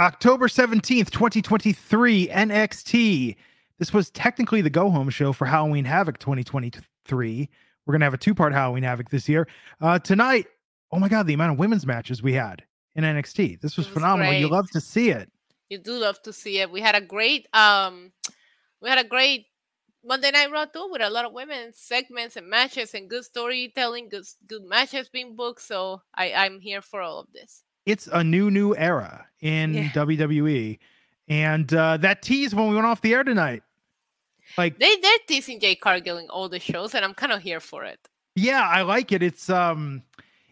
October 17th, 2023, NXT. This was technically the go home show for Halloween Havoc 2023. We're going to have a two part Halloween Havoc this year. Uh, tonight, oh my God, the amount of women's matches we had in NXT. This was, was phenomenal. You love to see it. You do love to see it. We had a great um we had a great Monday Night Raw too with a lot of women's segments and matches and good storytelling, good good matches being booked. So I, I'm here for all of this. It's a new, new era in Yeah. WWE. And uh, that tease when we went off the air tonight. Like, They they're teasing Jade Cargill in all the shows, and I'm kind of here for it. yeah, I like it. It's um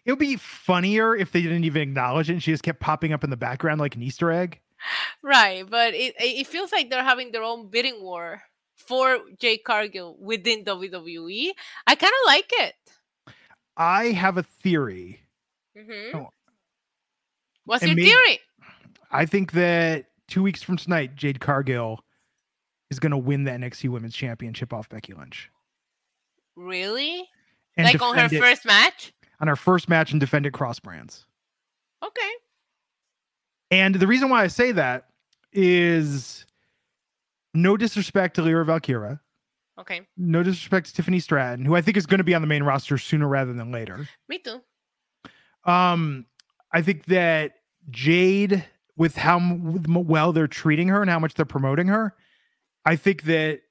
it would be funnier if they didn't even acknowledge it and she just kept popping up in the background like an Easter egg. Right, but it it feels like they're having their own bidding war for Jade Cargill within WWE. I kind of like it. I have a theory. hmm Oh. What's And your theory? I think that two weeks from tonight, Jade Cargill is going to win the NXT Women's Championship off Becky Lynch. Really? And like on her it- first match? on her first match and defend it cross brands. Okay. And the reason why I say that is no disrespect to Lyra Valkyria, Okay. no disrespect to Tiffany Stratton, who I think is going to be on the main roster sooner rather than later. Me too. Um, I think that Jade, with how with well they're treating her and how much they're promoting her, I think that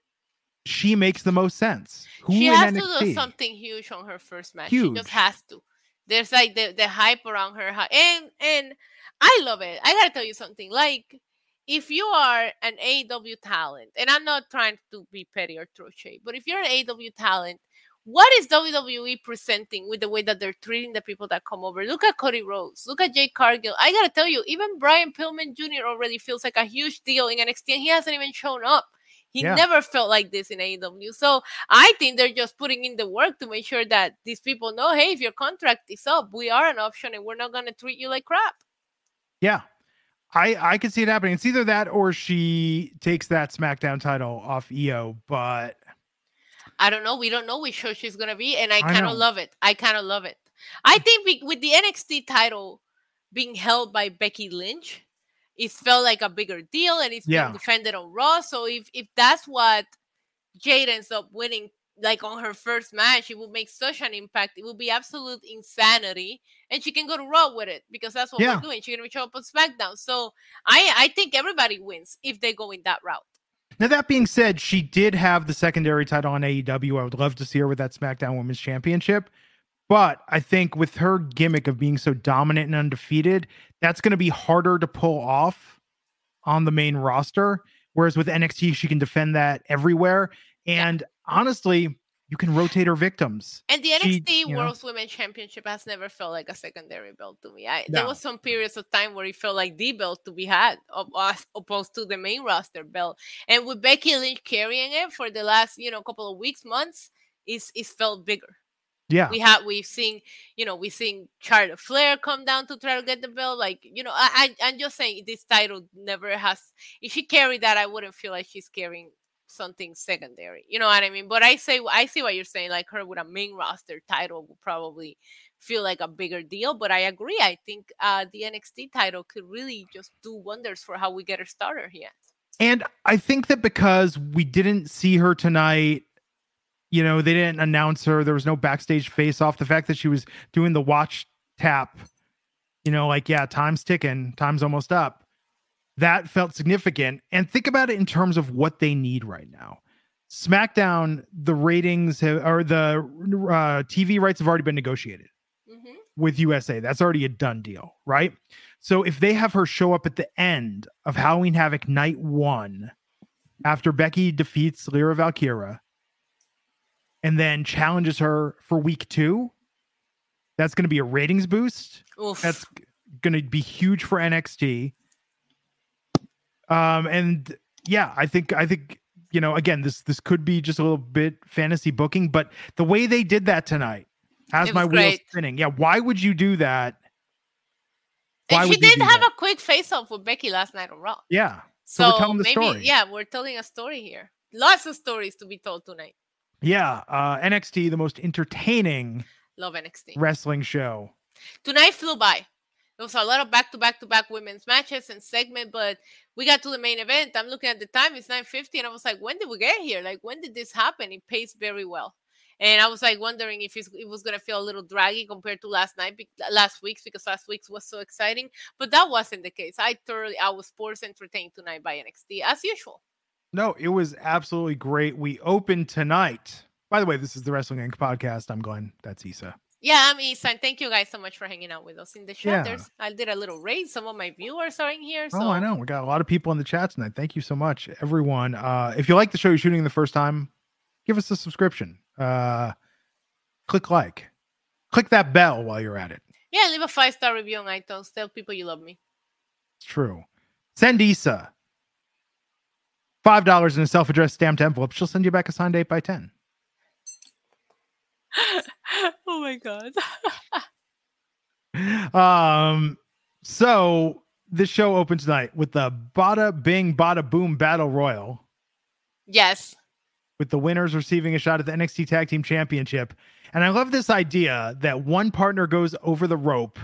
she makes the most sense. Who she has to do something huge on her first match. She Huge. just has to. There's like the, the hype around her, and and I love it. I gotta tell you something. Like, if you are an AEW talent, and I'm not trying to be petty or shade, but if you're an AEW talent, what is WWE presenting with the way that they're treating the people that come over? Look at Cody Rhodes. Look at Jade Cargill. I gotta tell you, even Brian Pillman Jr. already feels like a huge deal in NXT, and he hasn't even shown up. He Yeah. never felt like this in AEW. So I think they're just putting in the work to make sure that these people know, hey, if your contract is up, we are an option and we're not going to treat you like crap. Yeah. I I could see it happening. It's either that or she takes that SmackDown title off IYO, but I don't know. We don't know which show she's going to be. And I I kind of love it. I kind of love it. I mm. think we, with the NXT title being held by Becky Lynch, it felt like a bigger deal and it's Yeah. being defended on Raw. So if, if that's what Jade ends up winning, like on her first match, it will make such an impact. It will be absolute insanity, and she can go to Raw with it because that's what Yeah. we're doing. She's gonna show up on SmackDown. So I I think everybody wins if they go in that route. Now that being said, she did have the secondary title on AEW. I would love to see her with that SmackDown Women's Championship. But I think with her gimmick of being so dominant and undefeated, that's going to be harder to pull off on the main roster. Whereas with NXT, she can defend that everywhere. And honestly, you can rotate her victims. And the She- NXT know? World Women's Championship has never felt like a secondary belt to me. I, There was some periods of time where it felt like the belt to be had, as opposed to the main roster belt. And with Becky Lynch carrying it for the last, you know, couple of weeks, months, it's it's felt bigger. Yeah. We have we've seen, you know, we've seen Charlotte Flair come down to try to get the belt. Like, you know, I, I I'm just saying this title never has. If she carried that, I wouldn't feel like she's carrying something secondary. You know what I mean? But I say I see what you're saying. Like her with a main roster title would probably feel like a bigger deal. But I agree. I think uh, the NXT title could really just do wonders for how we get her starter here. And I think that because we didn't see her tonight, you know, they didn't announce her, there was no backstage face off. The fact that she was doing the watch tap You know, like, yeah, time's ticking, time's almost up. That felt significant. And think about it in terms of what they need right now. SmackDown, the ratings have, or the uh, TV rights have already been negotiated Mhm. with USA. That's already a done deal, right? So if they have her show up at the end of Halloween Havoc night one, after Becky defeats Lyra Valkyria, and then challenges her for week two, that's going to be a ratings boost. Oof. That's going to be huge for NXT. Um, and yeah, I think I think you know again this this could be just a little bit fantasy booking, but the way they did that tonight has my was wheels spinning. Yeah, why would you do that? Why and she did have that? a quick face off with Becky last night on Raw. Yeah, So, So we're telling the maybe, story. yeah, we're telling a story here. Lots of stories to be told tonight. yeah. Uh, NXT, the most entertaining Love NXT. wrestling show. Tonight flew by. Was a lot of back to back to back women's matches and segment, but we got to the main event. I'm looking at the time; it's 9:50, and I was like, "When did we get here? Like, when did this happen?" It paced very well, and I was like wondering if it was gonna feel a little draggy compared to last night, last week's, because last week's was so exciting. But that wasn't the case. I thoroughly, I was forced entertained tonight by NXT as usual. No, it was absolutely great. We opened tonight. By the way, this is the Wrestling Inc. podcast. I'm Glenn. That's Isa. Yeah, I'm Isa, and thank you guys so much for hanging out with us in the chat. Yeah. I did a little raid. Some of my viewers are in here. So Oh, I know. We got a lot of people in the chat tonight. Thank you so much, everyone. Uh, if you like the show you're shooting the first time, give us a subscription. Uh, click like, click that bell while you're at it. Yeah, leave a five star review on iTunes. Tell people you love me. It's true. Send Isa five dollars in a self-addressed stamped envelope. She'll send you back a signed eight by ten. oh my god. Um, so this show opens tonight with the Bada Bing Bada Boom Battle Royal. yes. with the winners receiving a shot at the NXT Tag Team Championship. And I love this idea that one partner goes over the rope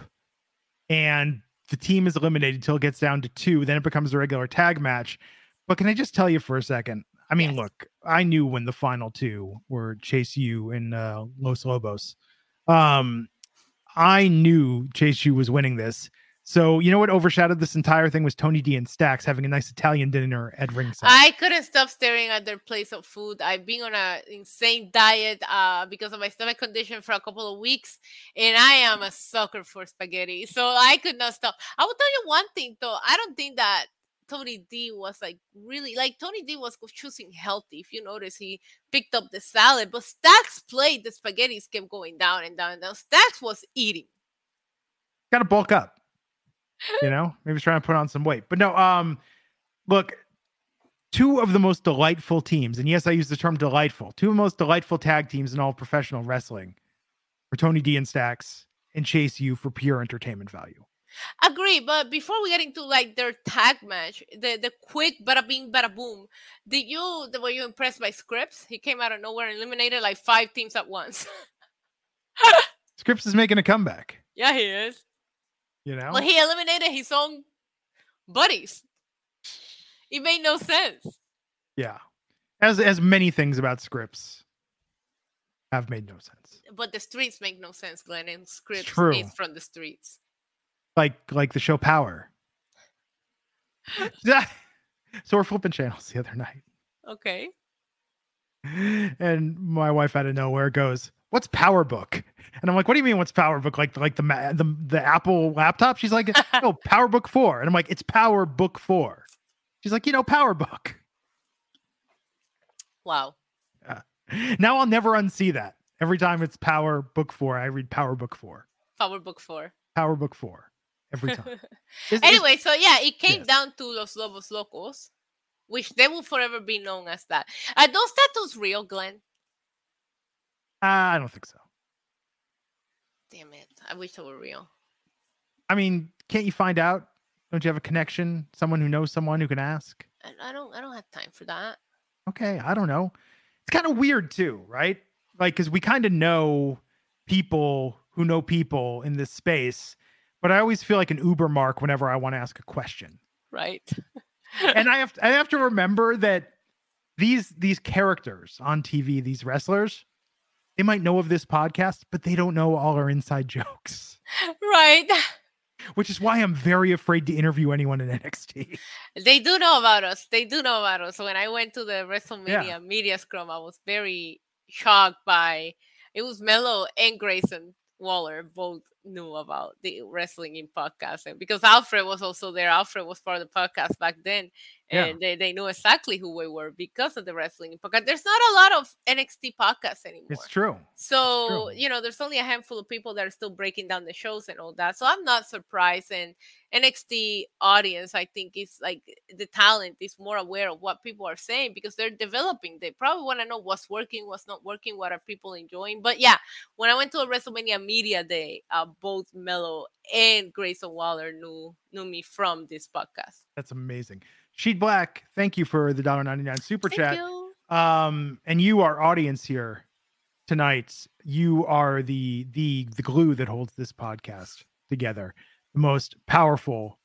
and the team is eliminated until it gets down to two. Then it becomes a regular tag match. But can I just tell you for a second? I mean, Yes. look, I knew when the final two were Chase U and uh, Los Lobos. Um, I knew Chase U was winning this. So you know what overshadowed this entire thing was Tony D and Stacks having a nice Italian dinner at ringside. I couldn't stop staring at their plates of food. I've been on an insane diet uh, because of my stomach condition for a couple of weeks, and I am a sucker for spaghetti. So I could not stop. I will tell you one thing though. I don't think that Tony D was like really like Tony D was choosing healthy. If you notice, he picked up the salad, but Stacks played the spaghettis kept going down and down and down. Stacks was eating. got to bulk up. You know, maybe he's trying to put on some weight. But no, um, look, two of the most delightful teams, and yes, I use the term delightful, two of the most delightful tag teams in all professional wrestling were Tony D and Stacks and Chase U for pure entertainment value. Agree, but before we get into like their tag match, the the quick bada bing bada boom, did you were you impressed by Scrypts? He came out of nowhere and eliminated like five teams at once. Scrypts is making a comeback. yeah, he is. You know, Well, he eliminated his own buddies. It made no sense. yeah, as as many things about Scrypts have made no sense. But the streets make no sense, Glenn. And Scrypts true. is from the streets. Like like the show Power. So we're flipping channels the other night. Okay. and my wife out of nowhere goes, "What's Power Book?" And I'm like, "What do you mean? What's Power Book? Like like the the the Apple laptop?" She's like, "No, Power Book Four. And I'm like, "It's Power Book 4. She's like, "You know, Power Book." Wow. Now I'll never unsee that. Every time it's Power Book Four, I read Power Book Four. Power Book 4. Power Book Four. Every time. Is- anyway, so yeah, it came Yes. down to Los Lobos Locos, which they will forever be known as that. Are those tattoos real, Glenn? uh, I don't think so. Damn it. I wish they were real. I mean, can't you find out? Don't you have a connection? Someone who knows someone who can ask? I, I don't I don't have time for that. okay, I don't know. It's kind of weird too, right? Like, because we kind of know people who know people in this space, but I always feel like an Uber mark whenever I want to ask a question. Right. and I have I have to remember that these these characters on TV, these wrestlers, they might know of this podcast, but they don't know all our inside jokes. right. Which is why I'm very afraid to interview anyone in NXT. They do know about us. They do know about us. When I went to the WrestleMania yeah. media scrum, I was very shocked by it was Melo and Grayson Waller both knew about the wrestling in podcasting because Alfred was also there. Alfred was part of the podcast back then, and yeah. they, they knew exactly who we were because of the wrestling podcast. There's not a lot of NXT podcasts anymore. It's true. So it's true. you know, there's only a handful of people that are still breaking down the shows and all that. So I'm not surprised. And NXT audience, I think, is like the talent is more aware of what people are saying because they're developing. They probably want to know what's working, what's not working, what are people enjoying. But yeah, when I went to a WrestleMania media day, uh, both Melo and Grayson Waller knew knew me from this podcast. That's amazing. Sheed Black, thank you for the dollar ninety nine super thank chat. You. Um, and you, our audience here tonight, you are the the the glue that holds this podcast together the most powerful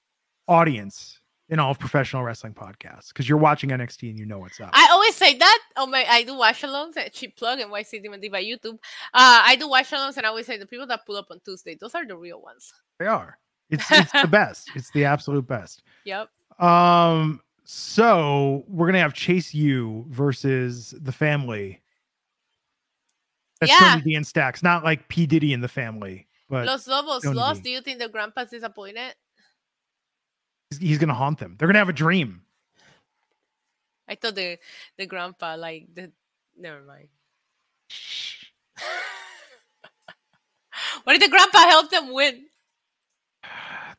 audience in all of professional wrestling podcasts because you're watching NXT and you know what's up. I always say that. Oh my, I do watch alongs at Cheap Plug and YC Demon by YouTube. Uh, I do watch alongs and I always say the people that pull up on Tuesday, those are the real ones. They are. It's it's the best. It's the absolute best. Yep. Um. So we're gonna have Chase U versus the family. That's yeah. Tony D and Stacks, not like P Diddy and the family. But Los Lobos lost. Do you think the grandpa's disappointed? He's, he's gonna haunt them. They're gonna have a dream. I thought the the grandpa like the never mind. what did the grandpa help them win?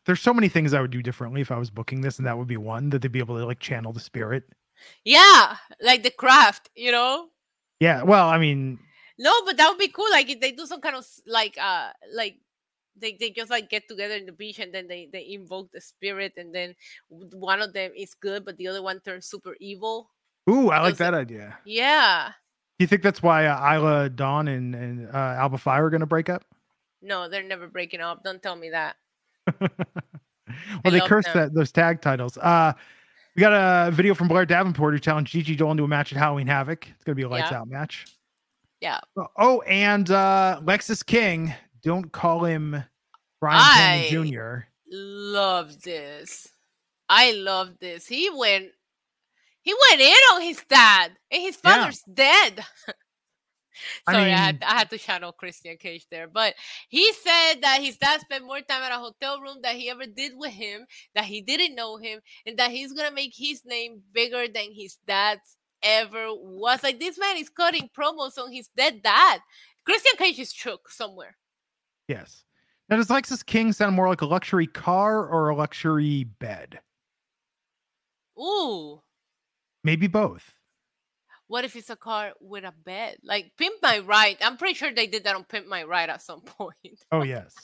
There's so many things I would do differently if I was booking this, and that would be one that they'd be able to like channel the spirit. Yeah, like the craft, you know. Yeah, well, I mean, no, but that would be cool. Like if they do some kind of like uh like they, they just like get together in the beach and then they they invoke the spirit and then one of them is good but the other one turns super evil. Ooh, I like that idea. Yeah. Do you think that's why uh, Isla Dawn and and uh, Alba Fyre are going to break up? No, they're never breaking up. Don't tell me that. well, I they cursed them. that those tag titles. Uh we got a video from Blair Davenport who challenged Gigi Dolan to a match at Halloween Havoc. It's gonna be a lights yeah. out match. Yeah. Oh, and uh Lexis King. Don't call him Brian I Jr. Love this. I love this. He went he went in on his dad, and his father's yeah. dead. Sorry, I, mean, I, had, I had to channel Christian Cage there, but he said that his dad spent more time at a hotel room than he ever did with him, that he didn't know him, and that he's gonna make his name bigger than his dad's ever was. Like this man is cutting promos on his dead dad. Christian Cage is shook somewhere. Yes. Now does Lexis King sound more like a luxury car or a luxury bed? Ooh. Maybe both. What if it's a car with a bed? Like Pimp My Ride. I'm pretty sure they did that on Pimp My Ride at some point. oh yes.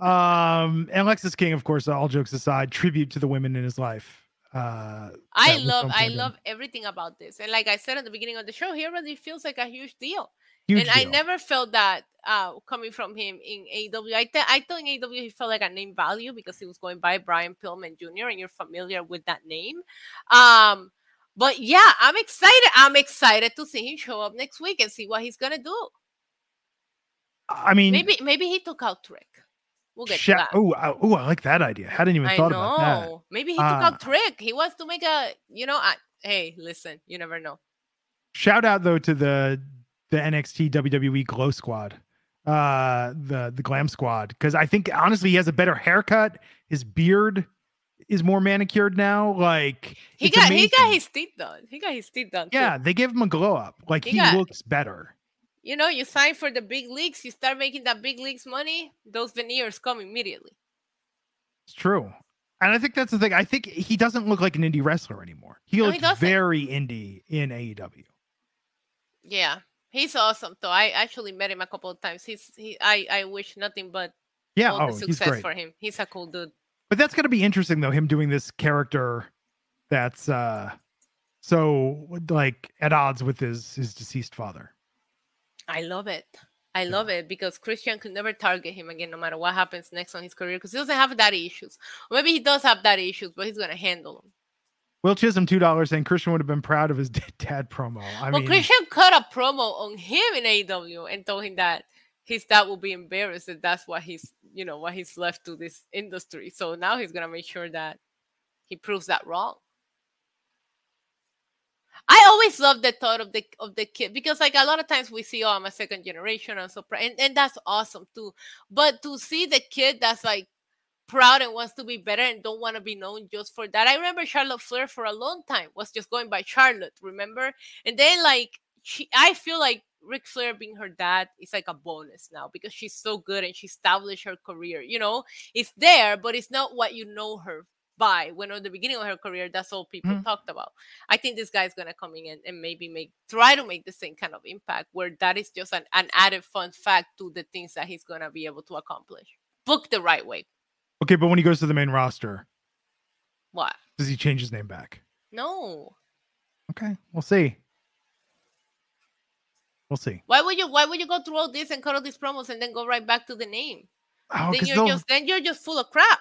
um and Lexis King, of course, all jokes aside, tribute to the women in his life. Uh I love I love everything about this. And like I said at the beginning of the show, he really feels like a huge deal. Huge and deal. I never felt that uh, coming from him in AEW. I, th- I thought in AEW he felt like a name value because he was going by Brian Pillman Jr. and you're familiar with that name. Um, but yeah, I'm excited. I'm excited to see him show up next week and see what he's gonna do. I mean, maybe maybe he took out Trick. We'll get to that. Oh, oh, I like that idea. Hadn't even I thought know. about that. Maybe he took uh, out Trick. He wants to make a, you know, I, hey, listen, you never know. Shout out though to the the NXT WWE Glow Squad, uh, the the Glam Squad, because I think honestly he has a better haircut. His beard is more manicured now. Like he got amazing. he got his teeth done. He got his teeth done. Yeah, too. they gave him a glow up. Like he, he got, looks better. You know, you sign for the big leagues, you start making that big leagues money, those veneers come immediately. It's true. And I think that's the thing. I think he doesn't look like an indie wrestler anymore. He looks very indie in AEW. Yeah. He's awesome though. I actually met him a couple of times. He's he I I wish nothing but yeah, all oh, the success for him. He's a cool dude. But that's gonna be interesting though, him doing this character that's uh so like at odds with his his deceased father. I love it. I love it because Christian could never target him again, no matter what happens next on his career, because he doesn't have daddy issues. Maybe he does have daddy issues, but he's gonna handle them. Will Chisholm two dollars saying Christian would have been proud of his dad promo. I well, mean, Christian cut a promo on him in AEW and told him that his dad will be embarrassed that that's what he's you know what he's left to this industry. So now he's gonna make sure that he proves that wrong. I always love the thought of the of the kid because like a lot of times we see, oh, I'm a second generation, I'm so proud, and, and that's awesome too. But to see the kid that's like proud and wants to be better and don't want to be known just for that. I remember Charlotte Flair for a long time was just going by Charlotte, remember? And then like she I feel like Ric Flair being her dad is like a bonus now because she's so good and she established her career. You know, it's there, but it's not what you know her by when at the beginning of her career that's all people mm. talked about. I think this guy's gonna come in and, and, maybe make try to make the same kind of impact where that is just an, an added fun fact to the things that he's gonna be able to accomplish. Book the right way. Okay but when he goes to the main roster what? does he change his name back? No. Okay we'll see we'll see why would you why would you go through all this and cut all these promos and then go right back to the name oh, then you're just then you're just full of crap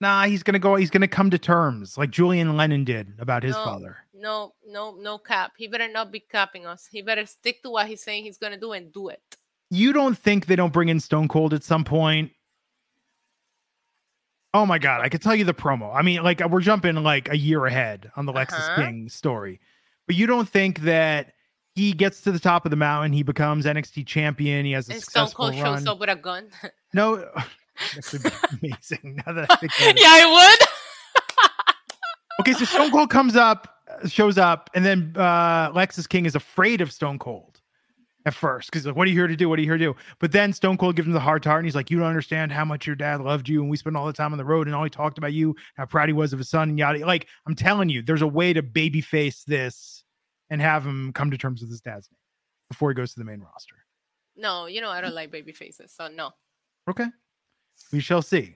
Nah, he's gonna go. He's gonna come to terms like Julian Lennon did about his no, father. No, no, no cap. He better not be capping us. He better stick to what he's saying he's gonna do and do it. You don't think they don't bring in Stone Cold at some point? Oh my god, I could tell you the promo. I mean, like we're jumping like a year ahead on the uh-huh. Lexis King story, but you don't think that he gets to the top of the mountain, he becomes NXT champion, he has a and successful Stone Cold run. shows up with a gun. no. That would be amazing. Now that I think yeah, I would. okay, so Stone Cold comes up, shows up, and then uh, Lexis King is afraid of Stone Cold at first because like, what are you here to do? What are you here to do? But then Stone Cold gives him the hard heart, and he's like, "You don't understand how much your dad loved you, and we spent all the time on the road, and all he talked about you, how proud he was of his son, and yada." Like I'm telling you, there's a way to babyface this and have him come to terms with his dad's name before he goes to the main roster. No, you know I don't like baby faces, so no. Okay. We shall see.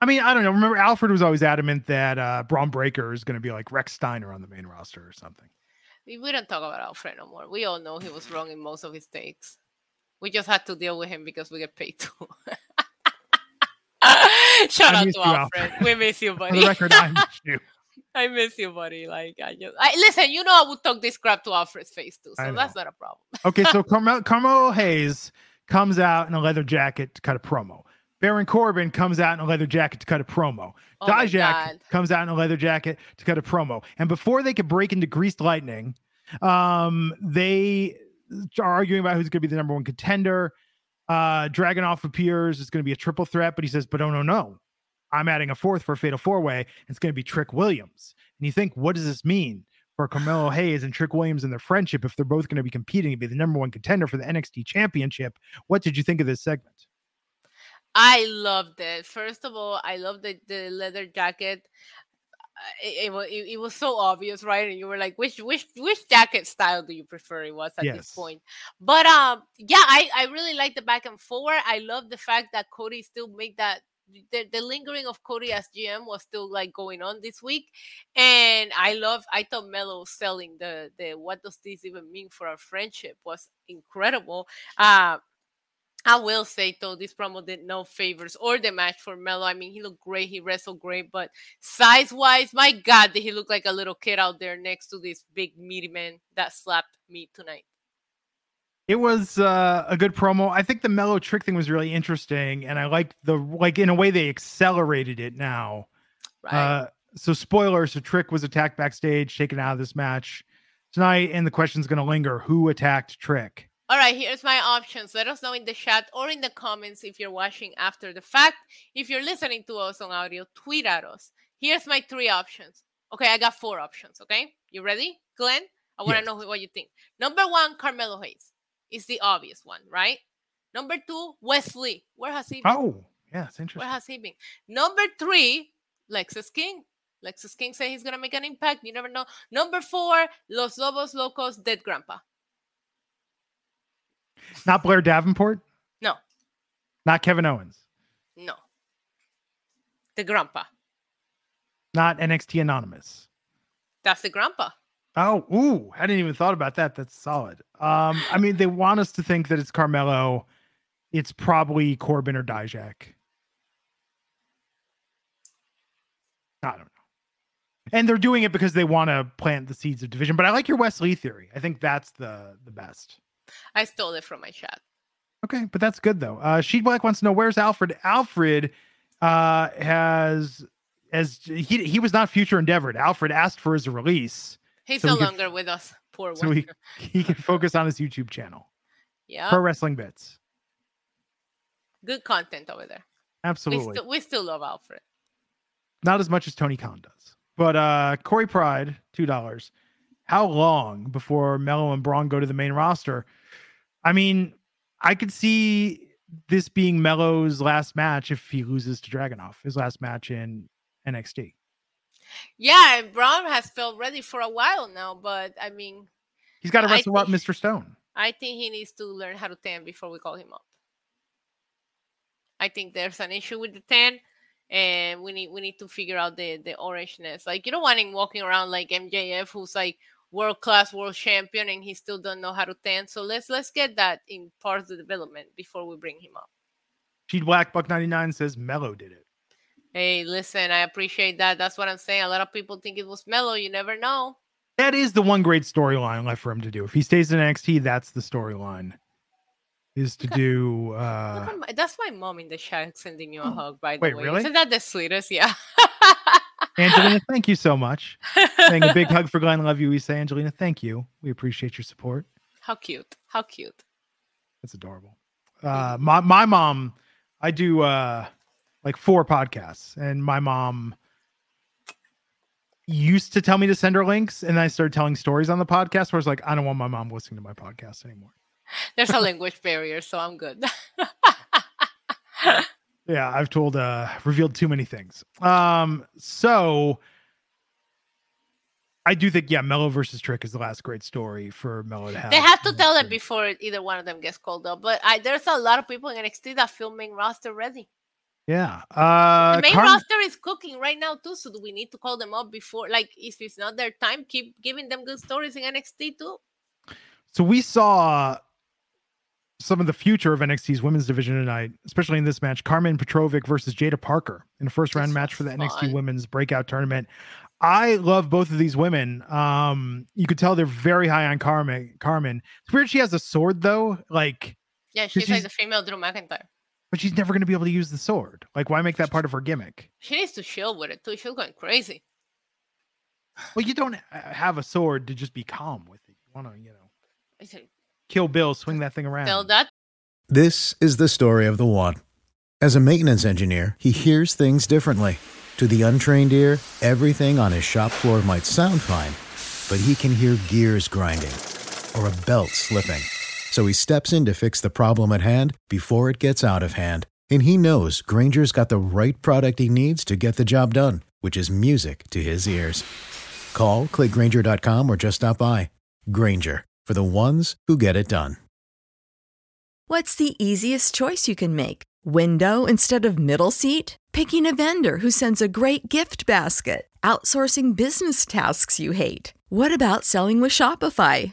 I mean, I don't know. Remember, Alfred was always adamant that uh, Bron Breakker is going to be like Rex Steiner on the main roster or something. We don't talk about Alfred no more. We all know he was wrong in most of his takes. We just had to deal with him because we get paid to. Shout I out to Alfred. Alfred. We miss you, buddy. Record, I miss you. I miss you, buddy. Like I just, I listen. You know, I would talk this crap to Alfred's face too, so that's not a problem. okay, so Carmel, Carmelo Hayes comes out in a leather jacket to cut a promo. Baron Corbin comes out in a leather jacket to cut a promo. Oh Dijak comes out in a leather jacket to cut a promo. And before they could break into greased lightning, um, they are arguing about who's going to be the number one contender. Uh, Dragunov appears. It's going to be a triple threat, but he says, but oh, no, no. I'm adding a fourth for a fatal four way. It's going to be Trick Williams. And you think, what does this mean for Carmelo Hayes and Trick Williams and their friendship if they're both going to be competing to be the number one contender for the NXT championship? What did you think of this segment? I loved it. First of all, I love the, the leather jacket. It, it, it, was so obvious, right? And you were like, which which which jacket style do you prefer? It was at yes. this point, but um, yeah, I I really like the back and forward. I love the fact that Cody still made that the, the lingering of Cody as GM was still like going on this week, and I love. I thought Melo selling the the what does this even mean for our friendship was incredible. Uh, I will say though, this promo did no favors or the match for Melo. I mean, he looked great, he wrestled great, but size wise, my God, did he look like a little kid out there next to this big meaty man that slapped me tonight? It was uh, a good promo. I think the Melo trick thing was really interesting, and I like the like in a way they accelerated it now. Right. Uh, so spoilers: the trick was attacked backstage, taken out of this match tonight, and the question's going to linger: Who attacked Trick? All right, here's my options. Let us know in the chat or in the comments if you're watching after the fact. If you're listening to us on audio, tweet at us. Here's my three options. Okay, I got four options. Okay, you ready, Glenn? I want to yes. know what you think. Number one, Carmelo Hayes is the obvious one, right? Number two, Wesley. Where has he been? Oh, yeah, it's interesting. Where has he been? Number three, Lexis King. Lexis King said he's gonna make an impact. You never know. Number four, Los Lobos Locos, Dead Grandpa. Not Blair Davenport? No. Not Kevin Owens? No. The grandpa. Not NXT Anonymous. That's the grandpa. Oh, ooh, I didn't even thought about that. That's solid. Um, I mean, they want us to think that it's Carmelo. It's probably Corbin or Dijak. I don't know. And they're doing it because they want to plant the seeds of division. But I like your Wesley theory. I think that's the the best. I stole it from my chat. Okay, but that's good though. Uh Sheet Black wants to know where's Alfred? Alfred uh has as he he was not future endeavored. Alfred asked for his release He's So no could- longer with us. Poor so one. he he can focus on his YouTube channel. yeah. Pro Wrestling Bits. Good content over there. We Absolutely. we still love Alfred. Not as much as Tony Khan does. But uh Corey Pride, two dollars. How long before Melo and Bron go to the main roster? I mean, I could see this being Melo's last match if he loses to Dragunov, his last match in NXT. Yeah, and Bron has felt ready for a while now, but I mean, He's got to wrestle up Mr. Stone. I think he needs to learn how to tan before we call him up. I think there's an issue with the tan, and we need we need to figure out the the orangeness. Like you don't want him walking around like MJF, who's like world class world champion, and he still don't know how to tan. So let's let's get that in part of the development before we bring him up. Sheet Black Buck 99 says Melo did it. Hey, listen, I appreciate that. That's what I'm saying. A lot of people think it was Melo. You never know. That is the one great storyline left for him to do. If he stays in NXT, that's the storyline. Is to do uh my- that's my mom in the chat sending you a hug. By the wait, way, really? isn't that the sweetest? Yeah. Angelina, thank you so much. Saying a big hug for Glenn. Love you. We say, Angelina, thank you. We appreciate your support. How cute. How cute. That's adorable. Uh, my my mom, I do uh like four podcasts, and my mom used to tell me to send her links, and I started telling stories on the podcast. Where I was like, I don't want my mom listening to my podcast anymore. There's a language barrier, so I'm good. Yeah, I've told uh revealed too many things. Um, so I do think yeah, Melo versus Trick is the last great story for Melo to have. they have to tell it before either one of them gets called up. But I, there's a lot of people in NXT that feel main roster ready. Yeah. Uh the main Carmen- roster is cooking right now too, so do we need to call them up before? Like, if it's not their time, keep giving them good stories in NXT too. So we saw some of the future of NXT's women's division tonight, especially in this match. Carmen Petrovic versus Jaida Parker in a first round This match for the NXT women's breakout tournament. I love both of these women. Um, you could tell they're very high on Carmen. Carmen. It's weird she has a sword though, like, Yeah, she's, she's- like the female Drew McIntyre. But she's never gonna be able to use the sword. Like, why make that part of her gimmick? She needs to chill with it too. She's going crazy. Well, you don't have a sword to just be calm with it. You wanna, you know, I said, kill Bill, swing that thing around. tell that This is the story of the one. As a maintenance engineer, he hears things differently. To the untrained ear, everything on his shop floor might sound fine, but he can hear gears grinding or a belt slipping. So he steps in to fix the problem at hand before it gets out of hand. And he knows Grainger's got the right product he needs to get the job done, which is music to his ears. Call, clickgrainger.com, or just stop by. Grainger, for the ones who get it done. What's the easiest choice you can make? Window instead of middle seat? Picking a vendor who sends a great gift basket? Outsourcing business tasks you hate? What about selling with Shopify?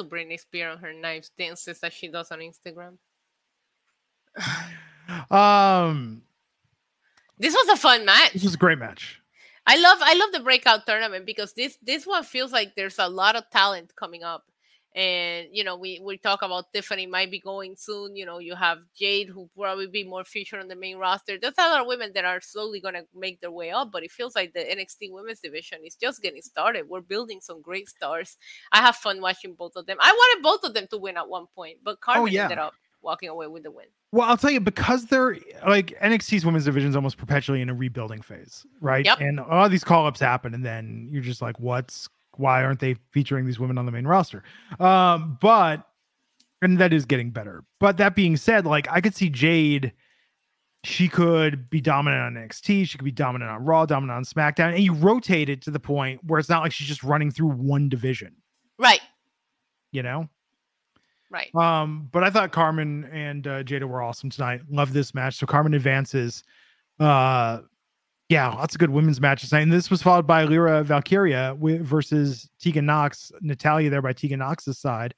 To Britney Spears on her knives dances that she does on Instagram. Um, This was a fun match. this was a great match. I love I love the breakout tournament because this this one feels like there's a lot of talent coming up. And you know, we we talk about Tiffany might be going soon. You know, you have Jade who probably be more featured on the main roster. There's a lot of women that are slowly gonna make their way up, but it feels like the NXT women's division is just getting started. We're building some great stars. I have fun watching both of them. I wanted both of them to win at one point, but oh, Carmen yeah. ended up walking away with the win. Well, I'll tell you because they're like NXT's women's division is almost perpetually in a rebuilding phase, right? Yep. And all these call ups happen, and then you're just like, what's why aren't they featuring these women on the main roster? Um, but and that is getting better. But that being said, like I could see Jade, she could be dominant on NXT, she could be dominant on Raw, dominant on SmackDown, and you rotate it to the point where it's not like she's just running through one division, Right. you know. Right. Um, but I thought Carmen and uh, Jaida were awesome tonight. Love this match. So Carmen advances. Uh, yeah, lots of good women's matches. And this was followed by Lyra Valkyria versus Tegan Knox. Natalya there by Tegan Knox's side.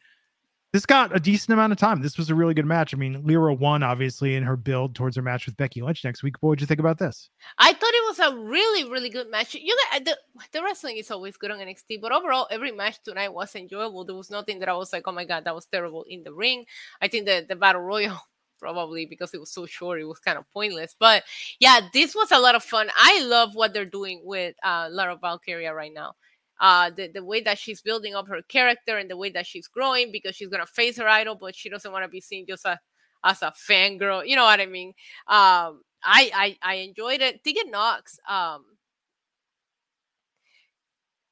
This got a decent amount of time. This was a really good match. I mean, Lyra won obviously in her build towards her match with Becky Lynch next week. What would you think about this? I thought it was a really, really good match. You got the, the wrestling is always good on NXT, but overall, every match tonight was enjoyable. There was nothing that I was like, oh my god, that was terrible in the ring. I think that the battle royal probably because it was so short, it was kind of pointless. But yeah, this was a lot of fun. I love what they're doing with uh, Lyra Valkyria right now. Uh, the, the way that she's building up her character and the way that she's growing because she's gonna face her idol, but she doesn't want to be seen just a, as a fangirl. You know what I mean? Um, I, I I enjoyed it. Tegan Knox. Um,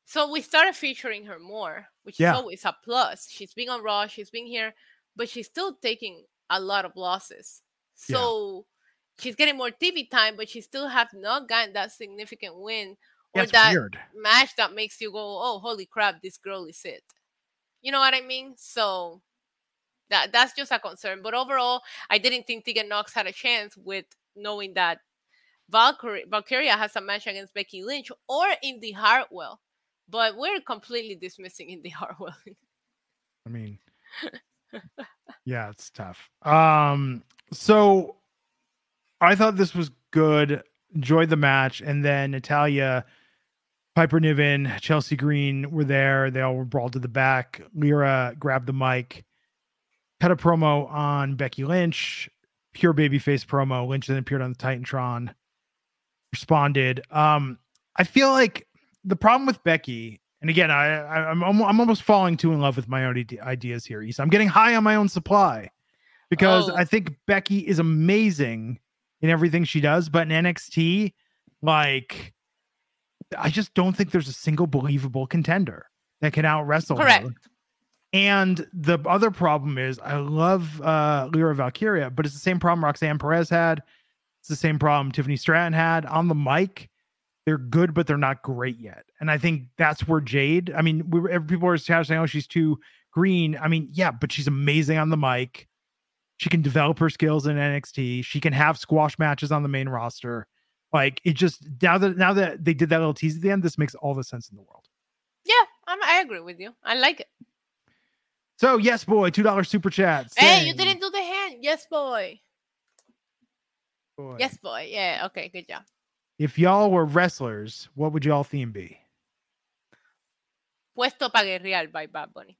so we started featuring her more, which Yeah. is always a plus. She's been on Raw, she's been here, but she's still taking a lot of losses. Yeah. So she's getting more TV time, but she still have not gotten that significant win or That's that weird. match that makes you go, "Oh, holy crap, this girl is it." You know what I mean? So that that's just a concern. But overall, I didn't think Tegan Knox had a chance with knowing that Valkyrie, Valkyria has a match against Becky Lynch or Indi Hartwell. But we're completely dismissing Indi Hartwell. I mean, yeah, it's tough. Um, so I thought this was good. Enjoyed the match, and then Natalya, Piper Niven, Chelsea Green were there. They all were brawled to the back. Lyra grabbed the mic, cut a promo on Becky Lynch, pure babyface promo. Lynch then appeared on the Titantron, responded. Um, I feel like the problem with Becky, and again, I, I I'm I'm almost falling too in love with my own ide- ideas here. Isa. I'm getting high on my own supply because Oh. I think Becky is amazing in everything she does, but in NXT, like, I just don't think there's a single believable contender that can out wrestle her. Correct. And the other problem is, I love uh, Lyra Valkyria, but it's the same problem Roxanne Perez had. It's the same problem Tiffany Stratton had on the mic. They're good, but they're not great yet. And I think that's where Jade. I mean, we were, people were saying, "Oh, she's too green." I mean, yeah, but she's amazing on the mic. She can develop her skills in NXT. She can have squash matches on the main roster. Like it just now that now that they did that little tease at the end, this makes all the sense in the world. yeah, I'm, I agree with you. I like it. So yes, boy, two dollar super chat. Hey, you didn't do the hand. Yes, boy. Boy. Yes, boy. Yeah. Okay. Good job. If y'all were wrestlers, what would y'all theme be? Puesto para guerrear by Bad Bunny.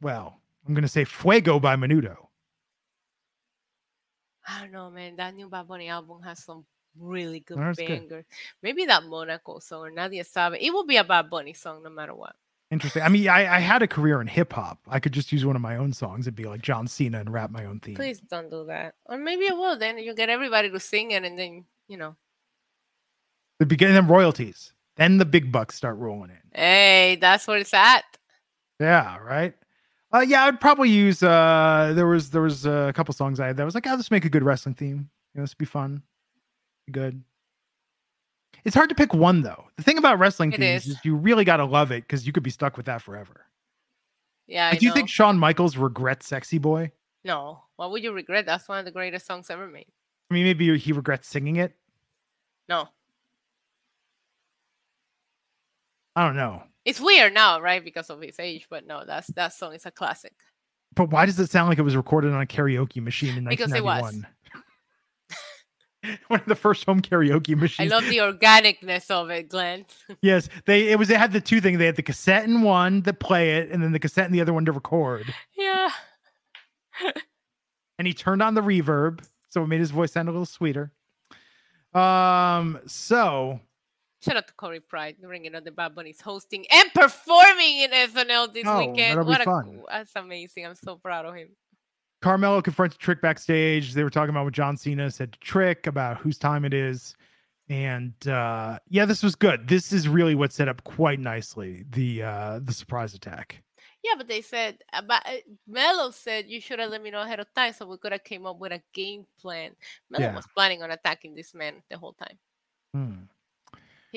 Well, I'm gonna say Fuego by Menudo. I don't know, man. That new Bad Bunny album has some really good That's good. Maybe that Monaco song or Nadie Sabe. It will be a Bad Bunny song no matter what. Interesting. I mean, I, I had a career in hip hop. I could just use one of my own songs and be like John Cena and rap my own theme. Please don't do that. Or maybe I will. Then you get everybody to sing it, and then you know. The beginning, then royalties. Then the big bucks start rolling in. Hey, that's what it's at. Yeah, right. Uh, yeah, I'd probably use. Uh, there was there was a couple songs I had that was like, oh, let's make a good wrestling theme. You know, this would be fun, be good. It's hard to pick one though. The thing about wrestling It themes is. is. you really got to love it because you could be stuck with that forever. Yeah. I Like, do you think Shawn Michaels regrets "Sexy Boy"? No. Why would you regret? That's one of the greatest songs ever made. I mean, maybe he regrets singing it. No. I don't know. It's weird now, right? Because of his age, but no, that's that song is a classic. But why does it sound like it was recorded on a karaoke machine in Because it was. 1991? One of the first home karaoke machines. I love the organicness of it, Glenn. yes, they it was it had the two things. They had the cassette in one to play it, and then the cassette in the other one to record. yeah. And he turned on the reverb, so it made his voice sound a little sweeter. Um, so Shout out to Corey Pride bringing on the Bad Bunny's hosting and performing in SNL this Oh, weekend. that'll be What a fun. cool- that's amazing. I'm so proud of him. Carmelo confronted Trick backstage. They were talking about what John Cena said to Trick about whose time it is. And uh yeah, this was good. This is really what set up quite nicely the uh the surprise attack. Yeah, but they said, uh, but uh, Melo said you should have let me know ahead of time so we could have came up with a game plan. Melo Yeah. was planning on attacking this man the whole time. Hmm.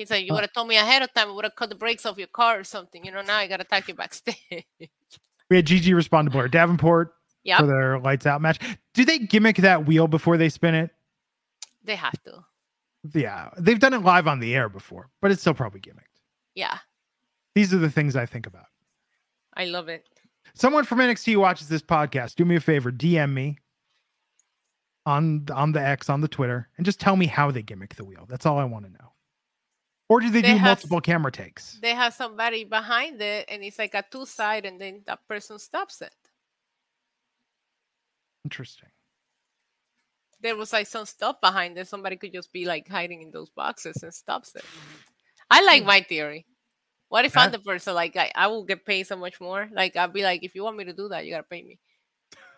He said, "You Uh, would have told me ahead of time. I would have cut the brakes off your car or something. You know, now I got to attack you backstage." We had Gigi respond to Blair Davenport yeah, for their lights out match. Do they gimmick that wheel before they spin it? they have to. Yeah, they've done it live on the air before, but it's still probably gimmicked. Yeah, These are the things I think about. I love it. Someone from NXT watches this podcast. Do me a favor, DM me on on the X on the Twitter, and just tell me how they gimmick the wheel. That's all I want to know. Or do they, They do have- multiple camera takes? They have somebody behind it, and it's like a two side, and then that person stops it. Interesting. There was like some stuff behind it. Somebody could just be like hiding in those boxes and stops it. I like hmm. my theory. What if I'm the person like I, I will get paid so much more? Like I'll be like, if you want me to do that, you gotta pay me.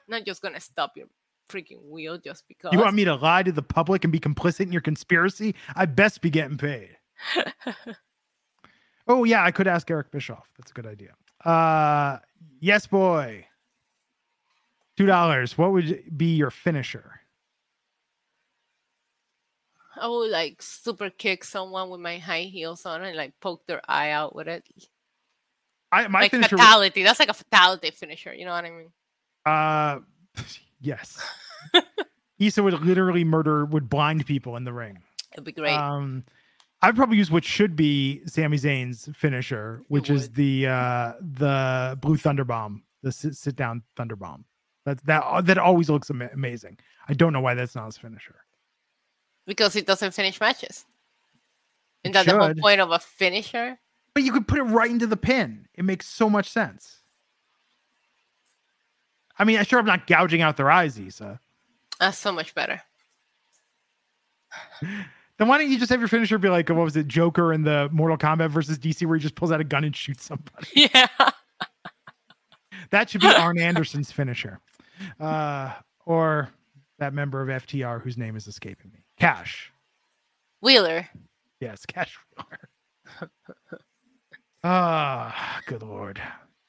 not just gonna stop your freaking wheel just because. You want me to lie to the public and be complicit in your conspiracy? I best be getting paid. Oh yeah, I could ask Eric Bischoff. That's a good idea. Uh yes, boy. Two dollars. What would be your finisher? I would like super kick someone with my high heels on and like poke their eye out with it. I my like finisher. fatality. That's like a fatality finisher. You know what I mean? Uh, yes. Isa would literally murder, would blind people in the ring. It'd be great. Um, I'd probably use what should be Sami Zayn's finisher, which is the uh the blue thunder bomb, the sit, sit down thunder bomb. That's that that always looks ama- amazing. I don't know why that's not his finisher. because it doesn't finish matches. It Isn't that the whole point of a finisher? But you could put it right into the pin. It makes so much sense. I mean, I'm sure I'm not gouging out their eyes, Isa. That's so much better. Then why don't you just have your finisher be like, what was it, Joker in the Mortal Kombat versus DC, where he just pulls out a gun and shoots somebody? Yeah. That should be Arn Anderson's finisher, uh, or that member of FTR whose name is escaping me. Cash, Wheeler. yes, Cash Wheeler. Ah, good lord!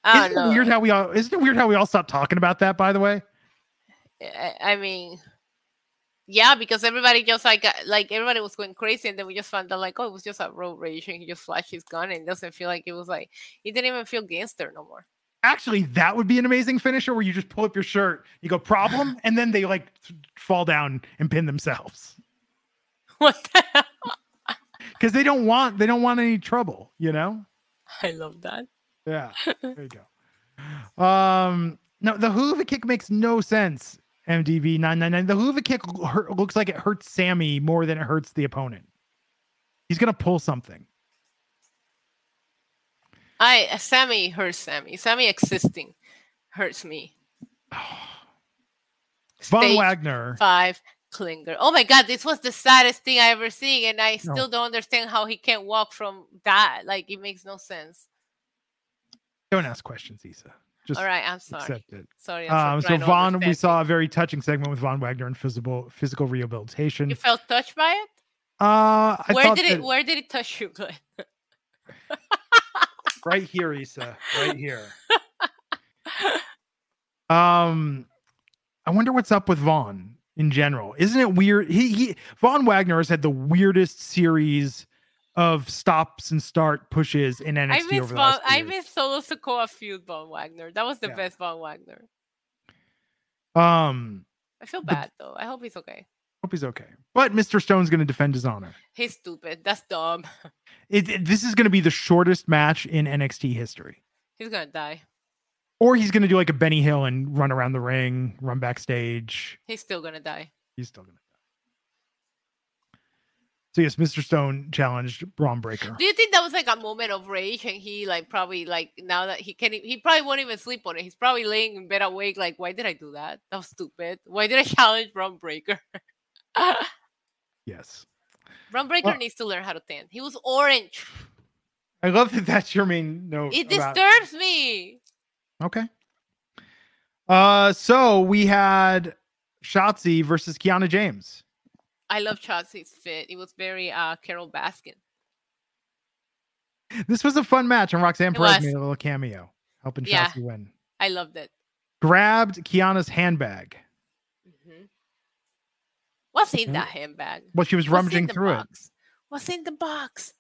I Isn't it weird how we all? Isn't it weird how we all stopped talking about that? By the way, I, I mean, yeah, because everybody just like uh, like everybody was going crazy, and then we just found out like, oh, it was just a road rage, and he just flashed his gun, and it doesn't feel like it was like he didn't even feel gangster no more. actually, that would be an amazing finisher where you just pull up your shirt, you go problem, and then they like fall down and pin themselves What the hell? because they don't want they don't want any trouble, you know. I love that. Yeah. There you go. Um, no, the hoover kick makes no sense. MDB nine nine nine. The hoover kick hurt, looks like it hurts Sami more than it hurts the opponent. He's gonna pull something. I uh, Sami hurts Sami. Sami existing hurts me. Von Wagner. five Klinger. Oh my god, this was the saddest thing I ever seen, and I still don't understand how he can't walk from that. Like it makes no sense. Don't ask questions, Isa. Just All right, I'm sorry. accept it. Sorry. Um, so Von, we saw a very touching segment with Von Wagner and physical physical rehabilitation. You felt touched by it. Uh, I where did it? that- Where did it touch you, Glenn? right here, Isa, right here. Um, I wonder what's up with Von in general. Isn't it weird? He he Von Wagner has had the weirdest series of stops and start pushes in NXT I miss over the Von, I miss Solo Sikoa feud Von Wagner. That was the Yeah. best Von Wagner. Um, I feel The- bad though. I hope he's okay. hope he's okay. But Mr. Stone's going to defend his honor. He's stupid. That's dumb. It, it- this is going to be the shortest match in NXT history. He's gonna die. Or he's going to do like a Benny Hill and run around the ring, run backstage. He's still gonna die. He's still going to die. So yes, Mr. Stone challenged Bron Breakker. Do you think that was like a moment of rage and he like probably like now that he can he probably won't even sleep on it. He's probably laying in bed awake like why did I do that? That was stupid. Why did I challenge Bron Breakker? Yes. Bron Breakker Well- needs to learn how to tan. He was orange. I love that that's your main note. It about- disturbs me. Okay. Uh, so we had Shotzi versus Kiana James. I love Chauncey's fit. It was very uh Carole Baskin. This was a fun match, and Roxanne It Perez was. made a little cameo. helping Yeah. Shotzi win. I loved it. Grabbed Kiana's handbag. hmm What's in that handbag? Well, she was What's rummaging through it. What's in the box?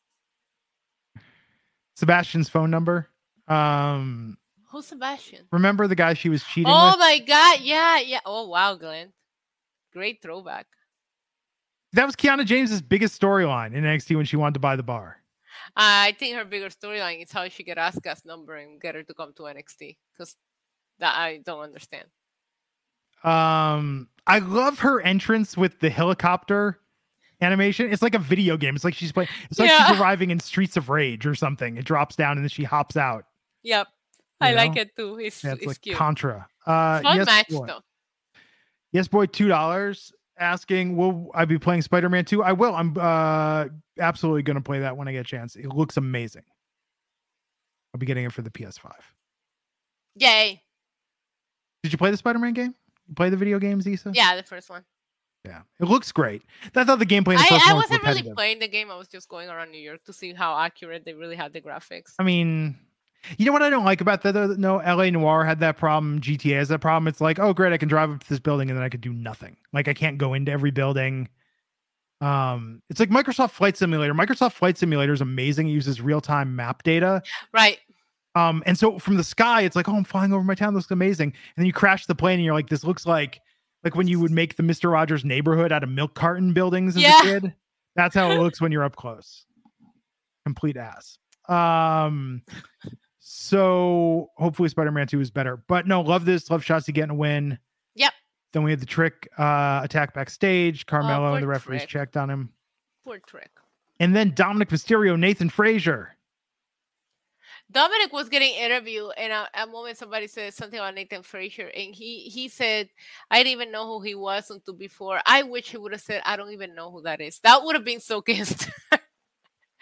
Sebastian's phone number. Um, Who's Sebastian? remember the guy she was cheating Oh with? my god! Yeah, yeah. Oh wow, Glenn. Great throwback. That was Kiana James's biggest storyline in NXT when she wanted to buy the bar. I think her bigger storyline is how she get Asuka's number and get her to come to NXT because that I don't understand. Um, I love her entrance with the helicopter animation. It's like a video game. It's like she's playing. It's like she's arriving in Streets of Rage or something. It drops down and then she hops out. Yep, I You like it too. It's, Yeah, it's it's like cute. Contra. Uh, Fun yes, match boy. though. Yes, boy, two dollars. Asking, will I be playing Spider Man 2? I will. I'm uh absolutely going to play that when I get a chance. It looks amazing. I'll be getting it for the PS5. Yay! Did you play the Spider Man game? You play the video games, Isa? Yeah, the first one. Yeah. It looks great. I thought the gameplay the I, I one was wasn't really playing the game. I was just going around New York to see how accurate they really had the graphics. I mean, you know what I don't like about that? though? No, LA Noire had that problem. GTA has that problem. It's like, oh, great, I can drive up to this building and then I could do nothing. Like, I can't go into every building. Um, it's like Microsoft Flight Simulator. Microsoft Flight Simulator is amazing. It uses real time map data. Right. Um, and so from the sky, it's like, oh, I'm flying over my town. This looks amazing. And then you crash the plane and you're like, this looks like like when you would make the Mr. Rogers neighborhood out of milk carton buildings as Yeah. a kid. That's how it looks when you're up close. Complete ass. Um so hopefully Spider-Man 2 is better. But no, love this. Love Shotzi getting a win. Yep. Then we had the trick uh attack backstage. Carmelo poor and the referees Trick. checked on him. Poor trick. And then Dominic Mysterio, Nathan Frazer. Dominic was getting interviewed, and at a moment somebody said something about Nathan Frazer, and he he said, "I didn't even know who he was until before." I wish he would have said, "I don't even know who that is." That would have been so kissed.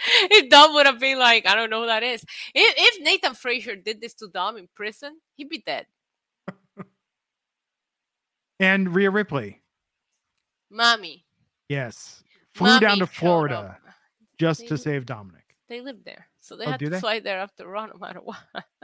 if Dom would have been like, "I don't know who that is," if, if Nathan Frazer did this to Dom in prison, he'd be dead. And Rhea Ripley. Mommy, Yes. Flew down to Florida just to save Dominic. They live there, so they Oh, had to they? fly there after Raw, no matter what.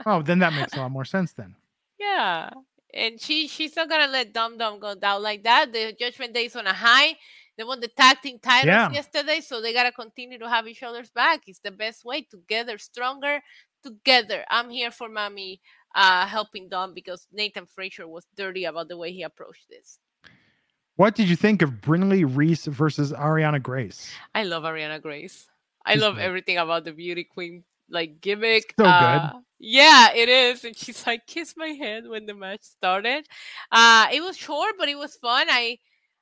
Oh, then that makes a lot more sense then. Yeah. And she she's not gonna let Dum Dum go down like that. The Judgment Day is on a high. They won the tag team titles Yeah. yesterday, so they gotta continue to have each other's back. It's the best way. Together, stronger. Together. I'm here for mommy uh helping Dom because Nathan Frazer was dirty about the way he approached this. What did you think of Brinley Reese versus Ariana Grace? I love Ariana Grace. I She's love great. everything about the beauty queen like gimmick. So good. Uh, yeah, it is. And she's like, kiss my hand when the match started. Uh it was short, but it was fun. I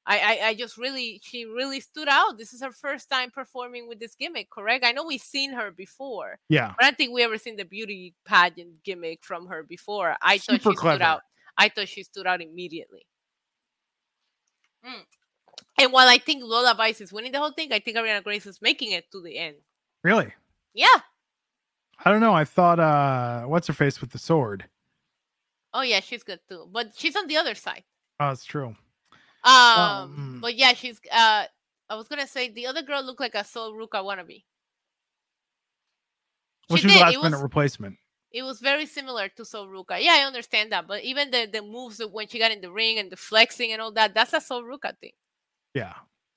I, I, I just really she really stood out. This is her first time performing with this gimmick, correct? I know we've seen her before, Yeah. but I don't think we ever seen the beauty pageant gimmick from her before. I thought she clever. stood out. I thought she stood out immediately. Mm. And while I think Lola Vice is winning the whole thing, I think Ariana Grace is making it to the end. Really? Yeah. I don't know. I thought uh what's her face with the sword? Oh yeah, she's good too. But she's on the other side. Oh, it's true. Um, mm. but yeah, she's uh I was gonna say the other girl looked like a Sol Ruca wannabe. Well, She she was a did. last It minute was- replacement. It was very similar to Sol Ruca. Yeah, I understand that. But even the, the moves when she got in the ring and the flexing and all that, that's a Sol Ruca thing. Yeah.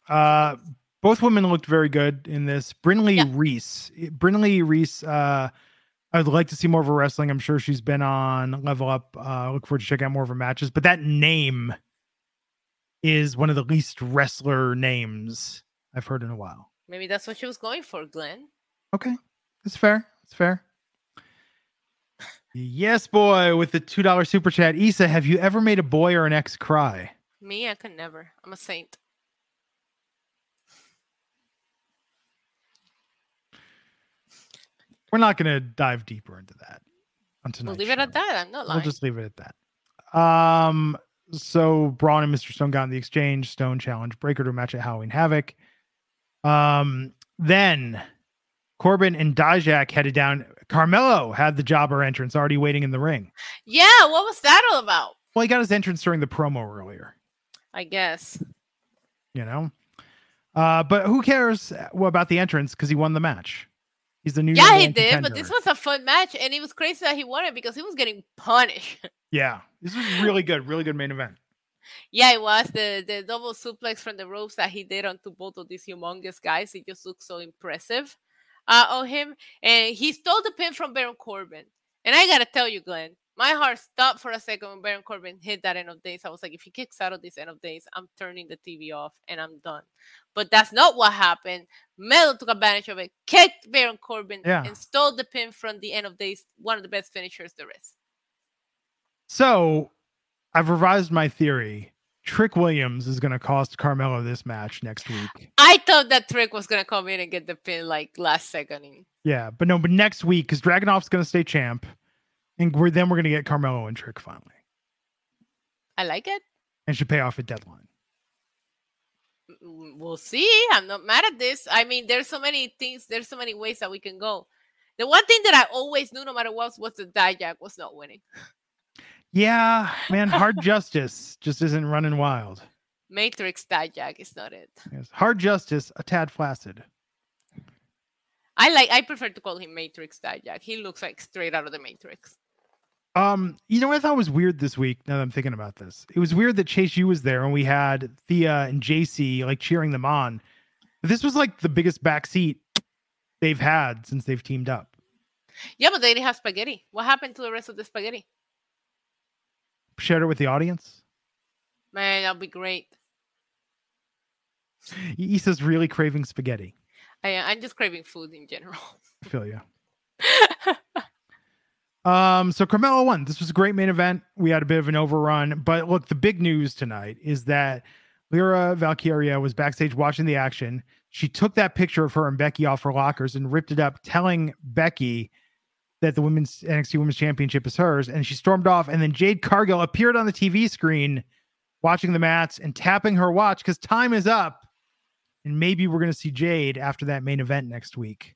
Uh both women looked very good in this. Brinley Yeah. Reese. Brinley Reese, uh I'd like to see more of her wrestling. I'm sure she's been on Level Up. Uh look forward to checking out more of her matches. But that name is one of the least wrestler names I've heard in a while. Maybe that's what she was going for, Glenn. Okay. That's fair. That's fair. Yes, boy, with the two dollar super chat. Isa, have you ever made a boy or an ex cry? Me, I could never. I'm a saint. We're not gonna dive deeper into that on We'll leave it at that. I'm not lying. We'll just leave it at that. Um, so Bron and Mr. Stone got in the exchange. Stone challenged Breakker to a match at Halloween Havoc. Um, then Corbin and Dijak headed down. Carmelo had the jobber entrance already waiting in the ring. Yeah, what was that all about? Well, he got his entrance during the promo earlier, I guess. you know. Uh, but who cares about the entrance because he won the match? He's the new. Yeah, he did, but this was a fun match, and it was crazy that he won it because he was getting punished. Yeah, this was really good. Really good main event. yeah, it was the the double suplex from the ropes that he did onto both of these humongous guys. It just looked so impressive uh, on him, and he stole the pin from Baron Corbin. And I gotta tell you, Glenn, my heart stopped for a second when Baron Corbin hit that end of days. I was like, if he kicks out of this end of days, I'm turning the TV off and I'm done. But that's not what happened. Melo took advantage of it, kicked Baron Corbin, Yeah. and stole the pin from the end of days. One of the best finishers there is. So, I've revised my theory. Trick Williams is going to cost Carmelo this match next week. I thought that Trick was gonna come in and get the pin like last second. Yeah, but no, but next week because Dragunov's going to stay champ, and we're then we're going to get Carmelo and Trick finally, I like it. and should pay off at deadline. Mm, We'll see. I'm not mad at this. I mean, there's so many things. There's so many ways that we can go. The one thing that I always knew, no matter what, was the Dijak was not winning. Yeah, man, hard justice just isn't running wild. Matrix Dijak is not it. Yes. Hard justice, a tad flaccid. I like. I prefer to call him Matrix Dijak. He looks like straight out of the Matrix. Um, you know what I thought was weird this week? Now that I'm thinking about this, it was weird that Chase U was there and we had Thea and JC like cheering them on. But this was like the biggest backseat they've had since they've teamed up. Yeah, but they didn't have spaghetti. What happened to the rest of the spaghetti? Shared it with the audience. Man, that'll be great. Isa's really craving spaghetti. I, I'm just craving food in general. I feel you. Um, so Carmelo won. This was a great main event. We had a bit of an overrun, but look, the big news tonight is that Lyra Valkyria was backstage watching the action. She took that picture of her and Becky off her lockers and ripped it up, telling Becky that the women's NXT Women's Championship is hers. And she stormed off. And then Jade Cargill appeared on the TV screen watching the mats and tapping her watch because time is up. And maybe we're going to see Jade after that main event next week.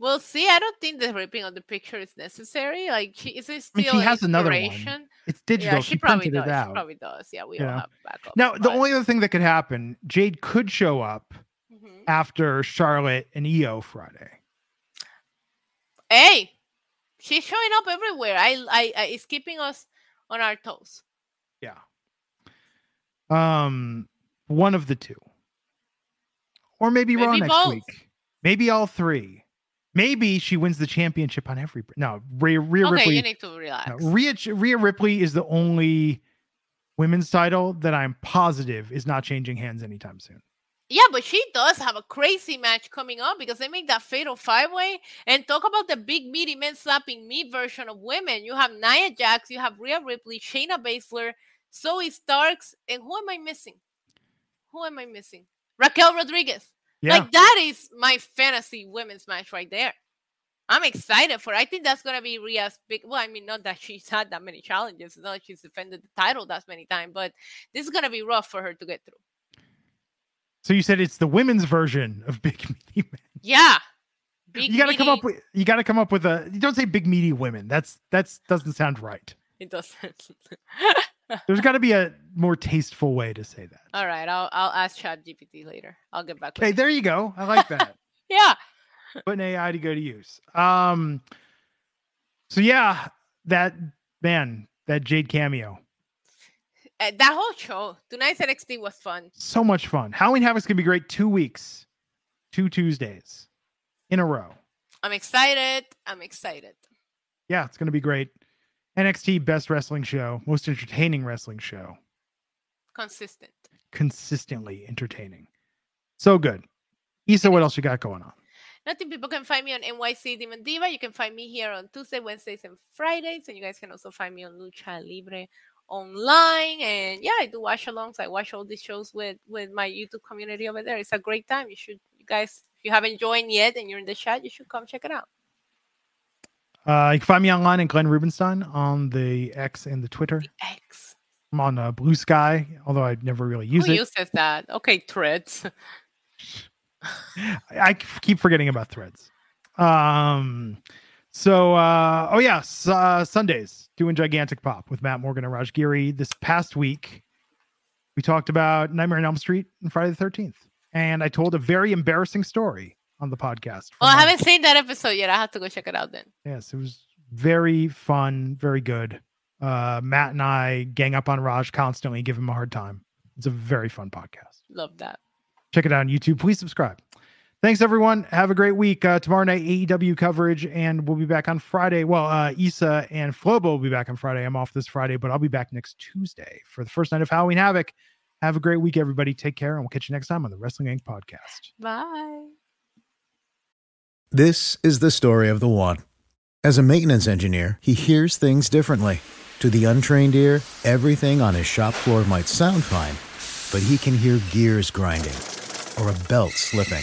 We'll see. I don't think the ripping of the picture is necessary. Like, she, is it I mean, still she has another one. It's digital. Yeah, she, she, probably does. She probably does. Yeah, we don't know. have backup. Now, the only other thing that could happen, Jade could show up Mhm. after Charlotte and IYO Friday. Hey, she's showing up everywhere. I, I, I, it's keeping us on our toes. Yeah. Um, one of the two, or maybe, Raw next both. week. Maybe all three. Maybe she wins the championship on every. No, Rhea, Rhea okay, Ripley. you need to relax. no, Rhea, Rhea Ripley is the only women's title that I'm positive is not changing hands anytime soon. Yeah, but she does have a crazy match coming up because they make that fatal five way and talk about the big meaty men slapping me version of women. You have Nia Jax, you have Rhea Ripley, Shayna Baszler, Zoey Starks, and who am I missing? Who am I missing? Raquel Rodriguez. Yeah. Like that is my fantasy women's match right there. I'm excited for. it. I think that's gonna be Rhea's big. Well, I mean, not that she's had that many challenges, not that she's defended the title that many times, but this is gonna be rough for her to get through. So you said it's the women's version of Big Meaty Men. Yeah. Big you got to come up with you got to come up with a you don't say big meaty women that's that's doesn't sound right It doesn't. there's got to be a more tasteful way to say that All right, I'll I'll ask Chat GPT later. I'll get back. okay there you go i like that Yeah. putting ai to go to use um so yeah that man that jade cameo Uh, that whole show, tonight's NXT was fun. so much fun halloween havoc's gonna be great two weeks two tuesdays in a row I'm excited. I'm excited. yeah it's gonna be great nxt best wrestling show most entertaining wrestling show Consistent. consistently entertaining. So good. Isa, what else you got going on? Nothing people can find me on NYC Demon Diva. You can find me here on Tuesday, Wednesdays, and Fridays. And you guys can also find me on Lucha Libre online. And yeah, I do watch alongs. I watch all these shows with with my YouTube community over there. It's a great time. You should you guys if you haven't joined yet and you're in the chat, you should come check it out. Uh, you can find me online at Glenn Rubenstein on the X and the Twitter. X. I'm on uh, Blue Sky, although I never really use Who it. uses that? Okay, threads. I I keep forgetting about threads. Um, so uh, oh yeah, s- uh, Sundays doing gigantic pop with Matt Morgan and Raj Giri. This past week, we talked about Nightmare on Elm Street and Friday the Thirteenth, and I told a very embarrassing story on the podcast. Oh, I haven't seen that episode yet. I have to go check it out then. Yes, it was very fun, very good. Uh, Matt and I gang up on Raj constantly, give him a hard time. It's a very fun podcast. Love that. Check it out on YouTube. Please subscribe. Thanks, everyone. Have a great week. Uh, tomorrow night, AEW coverage, and we'll be back on Friday. Well, uh, Isa and Flobo will be back on Friday. I'm off this Friday, but I'll be back next Tuesday for the first night of Halloween Havoc. Have a great week, everybody. Take care, and we'll catch you next time on the Wrestling Inc. podcast. Bye. This is the story of the one. As a maintenance engineer, he hears things differently. To the untrained ear, everything on his shop floor might sound fine, but he can hear gears grinding or a belt slipping.